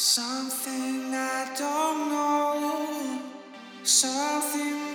Something I don't know, something